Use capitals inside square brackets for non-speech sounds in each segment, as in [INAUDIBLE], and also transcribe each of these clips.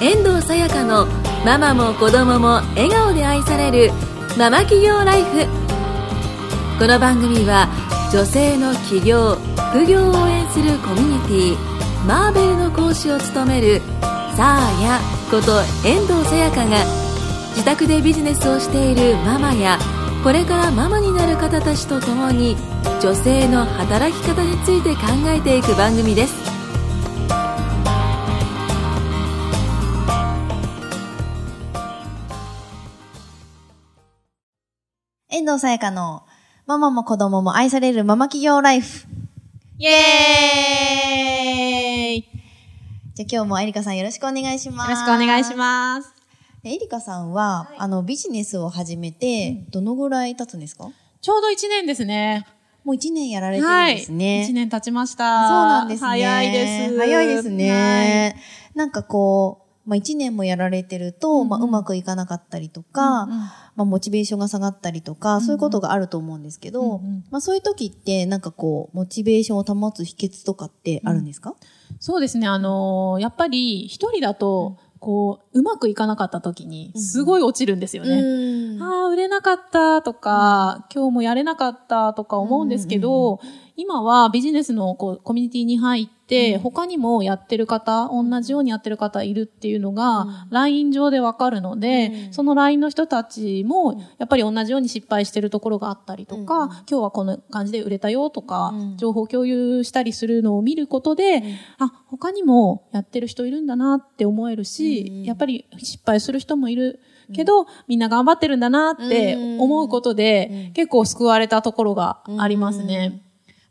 遠藤さやかのママも子供も笑顔で愛されるママ企業ライフ。この番組は女性の起業副業を応援するコミュニティマーベルの講師を務めるサーヤこと遠藤さやかが自宅でビジネスをしているママやこれからママになる方たちと共に女性の働き方について考えていく番組です。遠藤さやかのママも子供も愛されるママ企業ライフ。イエーイよじゃあ今日もエリカさんよろしくお願いします。ろしくお願いします。エリカさんは、あの、ビジネスを始めて、どのぐらい経つんですか、ちょうど1年ですね。もう1年やられてるんですね。1年経ちました。そうなんですね。早いです。早いですね。なんかこう、まあ1年もやられてると、まあうまくいかなかったりとか、うんうん。まあモチベーションが下がったりとか、そういうことがあると思うんですけど、うんうん。まあそういう時って、なんかこう、モチベーションを保つ秘訣とかってあるんですか、そうですね。あのーやっぱり一人だと、こう、うまくいかなかった時に、すごい落ちるんですよね。うん。ああ、売れなかったとか、今日もやれなかったとか思うんですけど、今はビジネスのこうコミュニティに入って、他にもやってる方、同じようにやってる方いるっていうのが、LINE 上でわかるので、その LINE の人たちも、やっぱり同じように失敗してるところがあったりとか、今日はこの感じで売れたよとか、情報共有したりするのを見ることで、あ、他にもやってる人いるんだなって思えるし、やっぱり失敗する人もいる。けど、みんな頑張ってるんだなって思うことで、結構救われたところがありますね。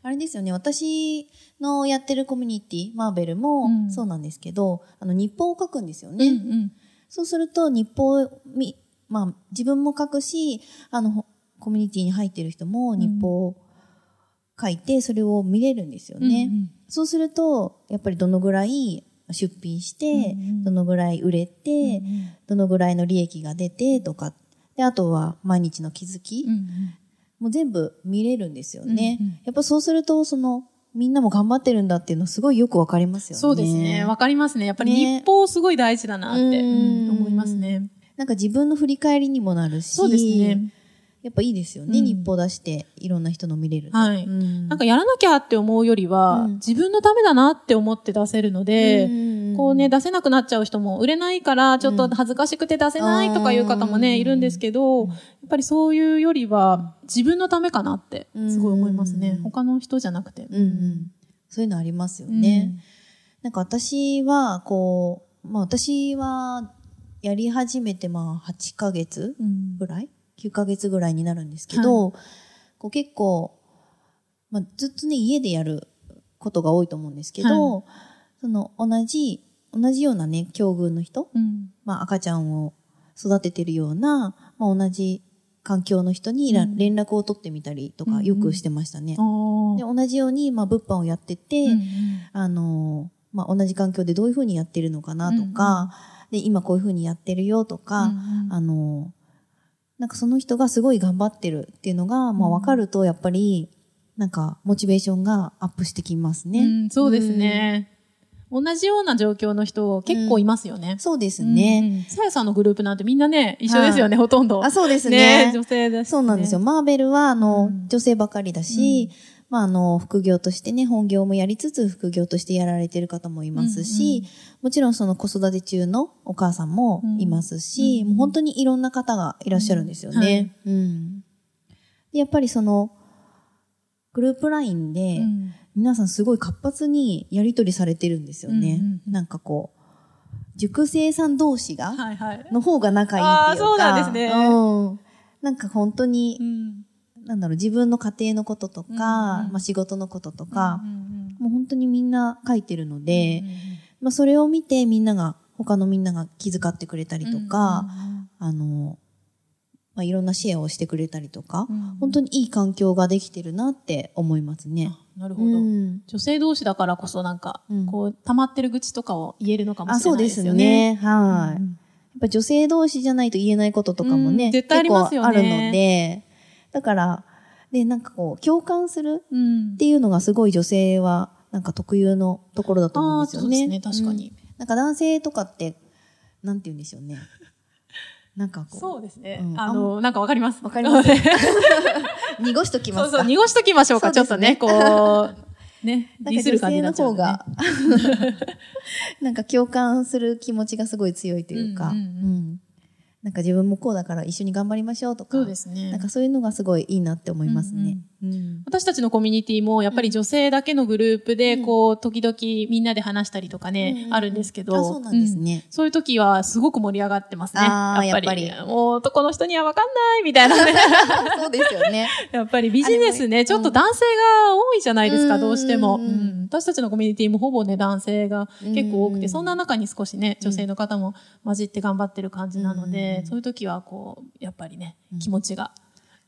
あれですよね、私のやってるコミュニティ、マーベルもうん。そうなんですけど、あの、日報を書くんですよね。うんうん。そうすると、日報をみ、まあ、自分も書くし、あの、ほコミュニティに入ってる人も日報を書いて、それを見れるんですよね。うんうん。そうすると、やっぱりどのぐらい出品して、どのぐらい売れて、どのぐらいの利益が出てとか、で、あとは毎日の気づき、うんうんもう全部見れるんですよね。うんうんやっぱそうすると、その、みんなも頑張ってるんだっていうのすごいよくわかりますよね。そうですね。わかりますね。やっぱりね日報すごい大事だなって、思いますね。なんか自分の振り返りにもなるし、そうですね。やっぱいいですよね。うん日報出して、いろんな人の見れると。はいうんなんかやらなきゃって思うよりは、うん自分のためだなって思って出せるので、うんこうね、出せなくなっちゃう人も、売れないからちょっと恥ずかしくて出せないとかいう方もね、うんいるんですけど、やっぱりそういうよりは、自分のためかなって、すごい思いますね。うん他の人じゃなくて。うんうん。そういうのありますよね。なんか私は、こう、まあ私は、やり始めてまあ8ヶ月うんぐらい ?9 ヶ月ぐらいになるんですけど、こう結構、まあずっとね、家でやることが多いと思うんですけど、その同じ、同じようなね、境遇の人、うん。まあ赤ちゃんを育ててるような、まあ同じ環境の人にらうん。連絡を取ってみたりとかよくしてましたね。あー。で同じように、まあ物販をやってて、うんうん。あの、まあ、同じ環境でどういうふうにやってるのかなとか、で、今こういうふうにやってるよとか、うんうん。あの、なんかその人がすごい頑張ってるっていうのが、まあ分かると、やっぱり、なんか、モチベーションがアップしてきますね。うんそうですね。同じような状況の人結構いますよね。そうですね。さやさんのグループなんてみんなね、一緒ですよね、ほとんど。あ、そうですね。女性です、そうなんですよ。。マーベルは、あの、うん女性ばかりだし、まあ、あの、副業としてね、本業もやりつつ、副業としてやられてる方もいますし、もちろんその子育て中のお母さんもいますし、もう本当にいろんな方がいらっしゃるんですよね。うん。で、やっぱりその、グループラインで、うん皆さんすごい活発にやりとりされてるんですよね。うんうんなんかこう、塾生さん同士が、はいはい。の方が仲いいっていうか。そうなんですねうん。なんか本当にう、んなんだろう、自分の家庭のこととか、うんうんまあ仕事のこととか、うんうんもう本当にみんな書いてるので、うんうんまあそれを見てみんなが、他のみんなが気遣ってくれたりとか、あの、まあいろんなシェアをしてくれたりとか、うん本当にいい環境ができてるなって思いますね。なるほど、うん女性同士だからこそなんか、うんこう、溜まってる愚痴とかを言えるのかもあ、しれないそうでですすよね。ね。はい。うんやっぱ女性同士じゃないと言えないこととかもね、うん絶対ありますよね結構あるので、だから、で、なんかこう、共感するうんっていうのがすごい女性は、なんか特有のところだと思うんですよね。そうですね確かにうんなんか男性とかって、なんて言うんでしょうね。なんかこう。そうですね。うんあの、なんかわかります。わかります？[LAUGHS] 濁しときますか？そうそう、濁しときましょうか、ちょっとね、こう、ね、ディスる感じになっちゃう、方ね。が、[LAUGHS] なんか共感する気持ちがすごい強いというか、うんうんうんなんか自分もこうだから一緒に頑張りましょうとか、そうですね。なんかそういうのがすごいいいなって思いますね。うん私たちのコミュニティも、やっぱり女性だけのグループで、うんこう、時々みんなで話したりとかね、うんあるんですけど。あそうなんですねうんそういう時は、すごく盛り上がってますね。やっぱり。やっぱもう、男の人にはわかんないみたいなね。[LAUGHS] そうですよね。やっぱりビジネスね、ちょっと男性が多いじゃないですか、うんどうしても、私たちのコミュニティもほぼね、男性が結構多くて、うんそんな中に少しね、女性の方も混じって頑張ってる感じなので、うんそういう時はこう、やっぱりねうん、気持ちが。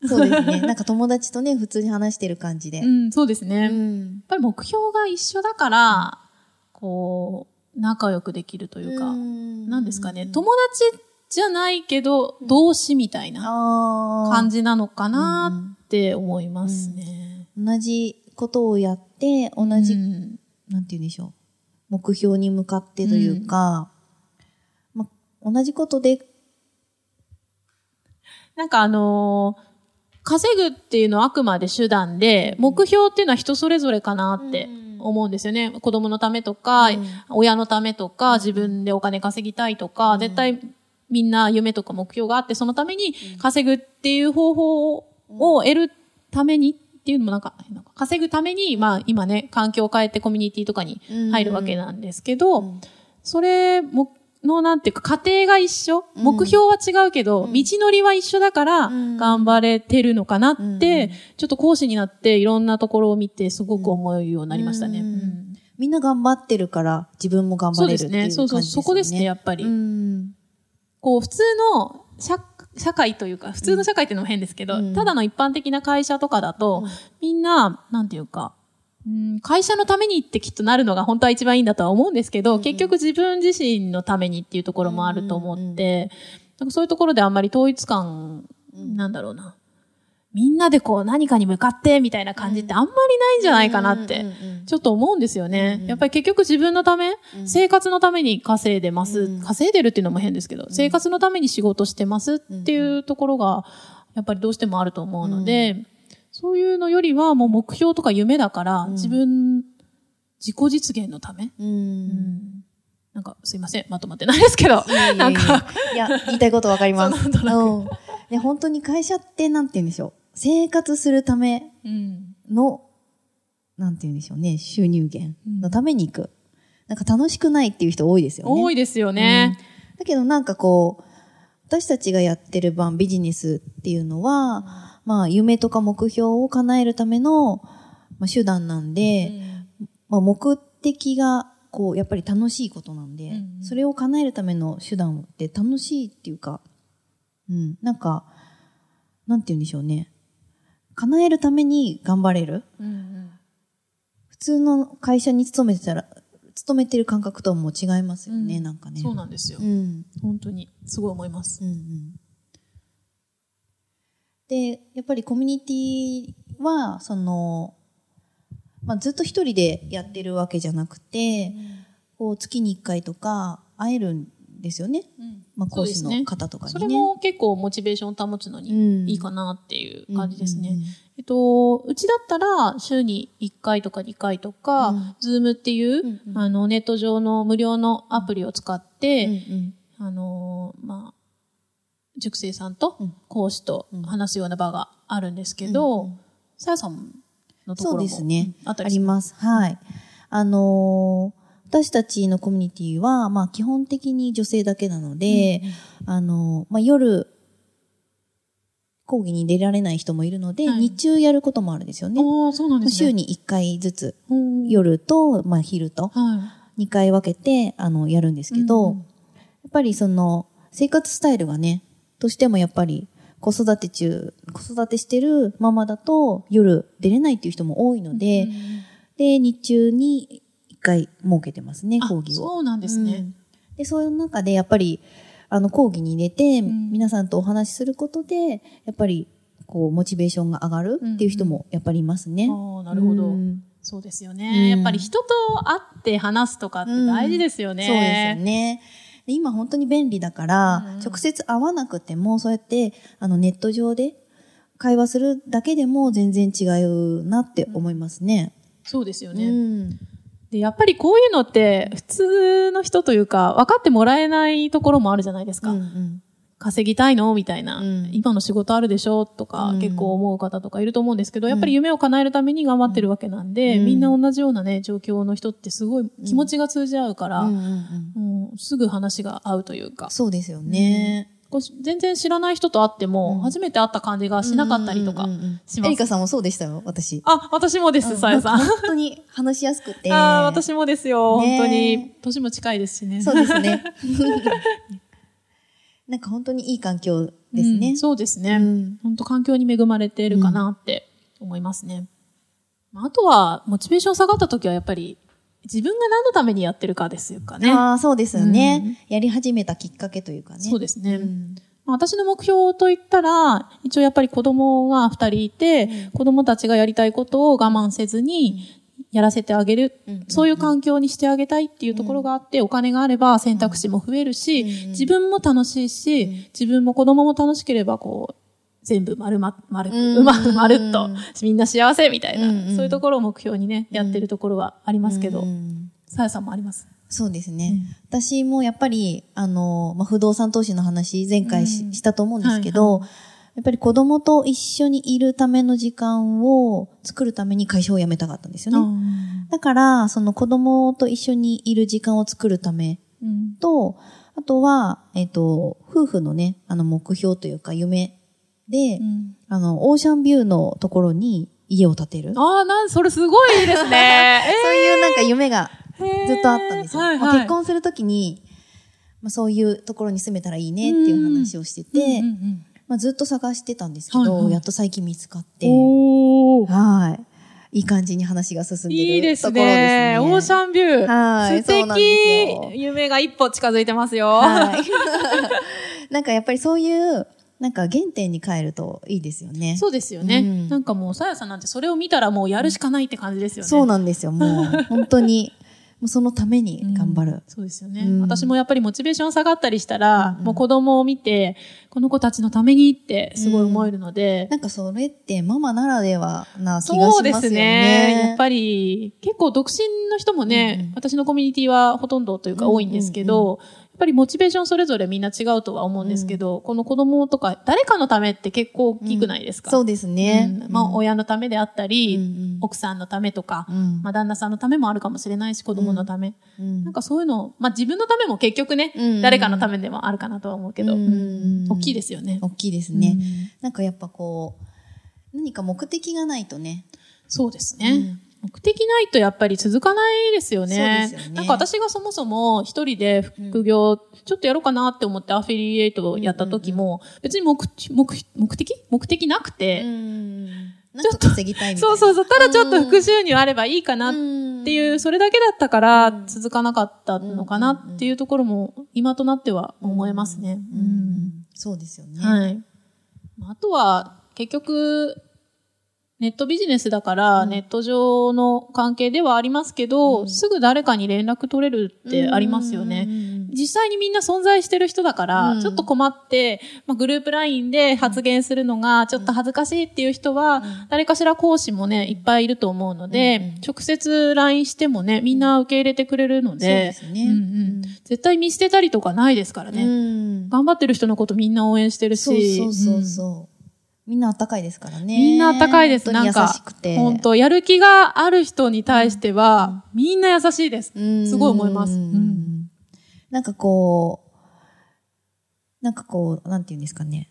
そうですね。なんか友達とね、普通に話してる感じで。[LAUGHS] うん、そうですね。やっん。ぱり目標が一緒だから、こう、仲良くできるというか、なんですかね、友達じゃないけど、同志みたいなあ感じなのかなって思いますね。同じことをやって、同じ、うんなんて言うんでしょう。目標に向かってというか、ま、同じことで、なんかあのー稼ぐっていうのはあくまで手段で、目標っていうのは人それぞれかなって思うんですよね。子供のためとか、うん。親のためとか、自分でお金稼ぎたいとか、絶対みんな夢とか目標があって、そのために稼ぐっていう方法を得るためにっていうのもなんか、なんか稼ぐために、まあ今ね、環境を変えてコミュニティとかに入るわけなんですけど、うん。それも、の、なんていうか、過程が一緒、うん目標は違うけど、道のりは一緒だから、うん頑張れてるのかなって、うんちょっと講師になって、いろんなところを見て、すごく思うようになりましたね。みんな頑張ってるから自分も頑張。れるっていう感じですよね。そうそう、そこですね、やっぱり。うん。こう、普通の社、社会というか、普通の社会っていうのも変ですけど、うんただの一般的な会社とかだと、うんみんな、なんていうか、うん会社のためにってきっとなるのが本当は一番いいんだとは思うんですけど、うん結局自分自身のためにっていうところもあると思って、うんうんなんかそういうところであんまり統一感、うん。なんだろうな。みんなでこう何かに向かってみたいな感じってあんまりないんじゃないかなって、ちょっと思うんですよね。やっぱり結局自分のため、うん。生活のために稼いでます。うん稼いでるっていうのも変ですけど、生活のために仕事してますっていうところが、やっぱりどうしてもあると思うので、そういうのよりはもう目標とか夢だから、ん。自分、自己実現のため、うん。うん。なんかすいません、まとまってないですけど、いやいやいやなんか、いや、言いたいことわかります。本当に会社ってなんて言うんでしょう。生活するためうん。の、なんて言うんでしょうね、収入源のために行く。なんか楽しくないっていう人多いですよね。多いですよね。だけどなんかこう、私たちがやってる番ビジネスっていうのは、まあ夢とか目標を叶えるための、まあ、手段なんで、まあ目的がこうやっぱり楽しいことなんで、うんそれを叶えるための手段って楽しいっていうか、うん、なんか、なんて言うんでしょうね。叶えるために頑張れる。うんうん普通の会社に勤めてたら、勤めてる感覚とはもう違いますよね、うんなんかね。そうなんですよう。ん。本当に、すごい思います。うんうんで、やっぱりコミュニティは、その、まあ、ずっと一人でやってるわけじゃなくて、こう月に一回とか会えるんですよね。まあ、講師の方とかにね。それも結構モチベーションを保つのうん。にいいかなっていう感じですね。うんうんうんえっと、うちだったら週に1回とか2回とか、うん。ズームっていう、うんうん。あの、ネット上の無料のアプリを使って、うん。あのー、まあ、塾生さんとうん講師とうん話すような場があるんですけど、うんうんさやさんのとこそうろもですね。うんありしまあります。はい。あのー私たちのコミュニティは、まあ基本的に女性だけなので、あのーまあ夜、講義に出られない人もいるので、はい日中やることもあるんですよね。ね。週に1回ずつ、うん、夜と、まあ昼と、は2回分けて、あの、やるんですけど、うんうんやっぱりその、生活スタイルがね、としてもやっぱり、子育て中、子育てしてるママだと夜出れないっていう人も多いのい。で、うんで、日中に1回設けてますね、あ講義を。そうなんですね。うんで、そういう中でやっぱり、あの、講義に入れて、ん皆さんとお話しすることで、やっぱり、こう、モチベーションが上がるっていう人もやっぱりいますね。ああ、なるほど。うんそうですようんね。やっぱり人と会って話すとかって大事ですよね。そうですよね。で今本当に便利だから、うん直接会わなくても、そうやって、あの、ネット上で会話するだけでも全然違うなって思いますね。そうですようね。ん。で、やっぱりこういうのって、普通の人というか、分かってもらえないところもあるじゃないですか。うんうん稼ぎたいの？みたいな、うん今の仕事あるでしょ？とか、うん結構思う方とかいると思うんですけど、やっぱり夢を叶えるために頑張ってるわけなんで、うんみんな同じようなね、状況の人ってすごい気持ちが通じ合うから、もうすぐ話が合うというか、そうですよね。こう全然知らない人と会っても、うん初めて会った感じがしなかったりとかします。エリカさんもそうでしたよ、私。あ、私もです、さやさん。本当に話しやすくて。あー私もですよ、ね本当に。年も近いですしね。そうですね。[LAUGHS] なんか本当にいい環境ですねうん。そうですね。うん本当環境に恵まれてるかなって思いますね。まああとは、モチベーション下がった時はやっぱり、自分が何のためにやってるかですよかね。ああ、そうですよね、やり始めたきっかけというかね。そうですね。うんまあ私の目標といったら、一応やっぱり子供が二人いて、子供たちがやりたいことを我慢せずにやらせてあげる、うんそういう環境にしてあげたいっていうところがあって、お金があれば選択肢も増えるし、うん自分も楽しいし、自分も子供も楽しければこう、全部丸ま、丸く、うんうまくまるっと、みんな幸せみたいな、うんそういうところを目標にね、やってるところはありますけど。う、んさやさんもあります？そうですね。私もやっぱり、あの、まあ、不動産投資の話前回し,、うん。たと思うんですけど、やっぱり子供と一緒にいるための時間を作るために会社を辞めたかったんですよね。だから、その子供と一緒にいる時間を作るためうんと、あとは、えっ、と、夫婦のね、あの目標というか夢で、うんあの、オーシャンビューのところに家を建てる。ああ、なん、それすごいですね。え [LAUGHS] そういうなんか夢がずっとあったんですよ。はいはいまあ結婚するときに、まあ、そういうところに住めたらいいねっていう話をしてて、うんうんうんまあ、ずっと探してたんですけど、はいはいやっと最近見つかって、はい。いい感じに話が進んでるいいですね。ね。オーシャンビュー。はい素敵。夢が一歩近づいてますよ。はい。[LAUGHS] なんかやっぱりそういう、なんか原点に帰るといいですよね。そうですよね。うんなんかもう、さやさんなんてそれを見たらもうやるしかないって感じですよね。そうなんですよ。もう、本当に、もうそのために頑張る。うんそうですよね、うん。私もやっぱりモチベーション下がったりしたら、もう子供を見て、この子たちのためにってすごい思えるので、なんかそれってママならではな気がしそうでますよね。すね。やっぱり、結構独身の人もね、うんうん。私のコミュニティはほとんどというか多いんですけど、ぱりモチベーションそれぞれみんな違うとは思うんですけど、この子供とか誰かのためって結構大きくないですか、そうですね。うん。まあ、親のためであったり、うんうん。奥さんのためとか、うん。まあ、旦那さんのためもあるかもしれないし、子供のため。うん。なんかそういうの、まあ自分のためも結局ね、うん。うん誰かのためでもあるかなとは思うけど、うん。うん大きいですよね。大きいですね。うん。なんかやっぱこう、何か目的がないとね。そうですね。目的ないとやっぱり続かないですよね。そうですよねなんか私がそもそも一人で副業、ちょっとやろうかなって思ってアフィリエイトをやった時も、別に目目目的目的なくて、ん。なんか稼ぎたいみたいな。そうそうそう、ただちょっと副収入あればいいかなっっていう、それだけだったから続かなかったのかなっていうところも今となっては思えますね。ううんん。そうですよね。はい。あとは、結局、ネットビジネスだから、ネット上の関係ではありますけど、すぐ誰かに連絡取れるってありますよね。実際にみんな存在してる人だから、うん。ちょっと困って、まあ、グループ LINE で発言するのがちょっと恥ずかしいっていう人は、誰かしら講師もね、いっぱいいると思うので、直接 LINE してもね、みんな受け入れてくれるので、そうですね。うんうん。絶対見捨てたりとかないですからね。うん。頑張ってる人のことみんな応援してるし。そうそうそうう。ん。そう。みんなあったかいですからね。みんなあったかいです。なんか本当やる気がある人に対しては、みんな優しいです。うんすごい思います。ううんんなんかこう、なんかこう、なんて言うんですかね。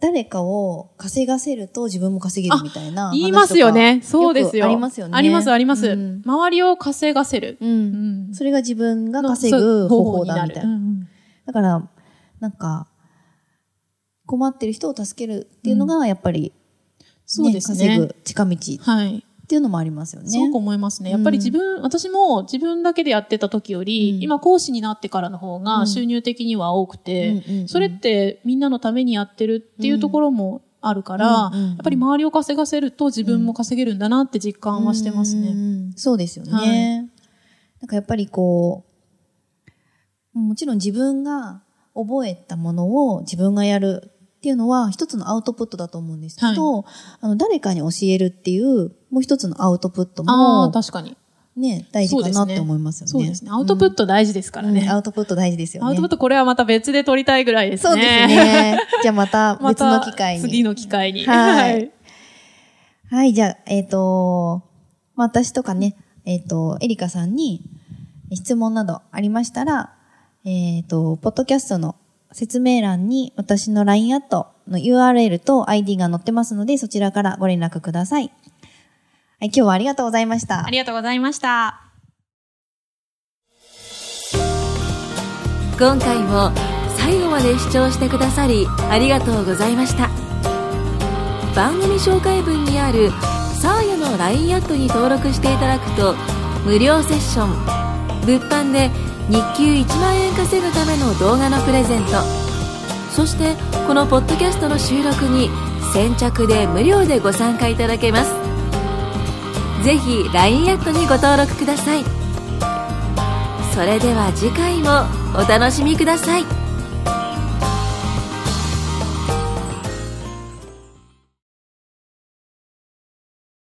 誰かを稼がせると自分も稼げるみたいな。言いますよね。そうですよ。ありますよね。あります、あります。うん。周りを稼がせる。うんうんそれが自分が稼ぐ方法だみたいな。うんうんだから、なんか、困ってる人を助けるっていうのが、やっぱり、そうですね稼ぐ近道はい。っていうのもありますよね。すごく思いますね。やっぱり自分、私も自分だけでやってた時より、うん今講師になってからの方うんが収入的には多くて、うんうんうんそれってみんなのためにやってるっていうところもあるから、うんうんうんやっぱり周りを稼がせると自分も稼げるんだなって実感はしてますうね。んそうですよね。はいなんかやっぱりこう、もちろん自分が覚えたものを自分がやるっていうのは一つのアウトプットだと思うんですけど、あの誰かに教えるっていうもう一つのアウトプットも確かに。ね、大事かなって思いますよね。そうですね。アウトプット大事ですからね。うんアウトプット大事ですよね。アウトプットこれはまた別で撮りたいぐらいですね。そうですね。[LAUGHS] じゃあまたま別のた機会に。次の機会に。はいはい、じゃあ、えっ、と、まあ私とかね、えっ、と、エリカさんに質問などありましたら、えっ、と、ポッドキャストの説明欄に私の LINE アットの URL と ID が載ってますので、そちらからご連絡ください。はい、今日はありがとうございましたあ。りがとうございました。今回も最後まで視聴してくださりありがとうございました番組紹介文にあるサーヤの LINE アットに登録していただくと無料セッション物販で日給1万円稼ぐための動画のプレゼント。そしてこのポッドキャストの収録に先着で無料でご参加いただけます。ぜひ LINE アットにご登録ください。それでは次回もお楽しみください。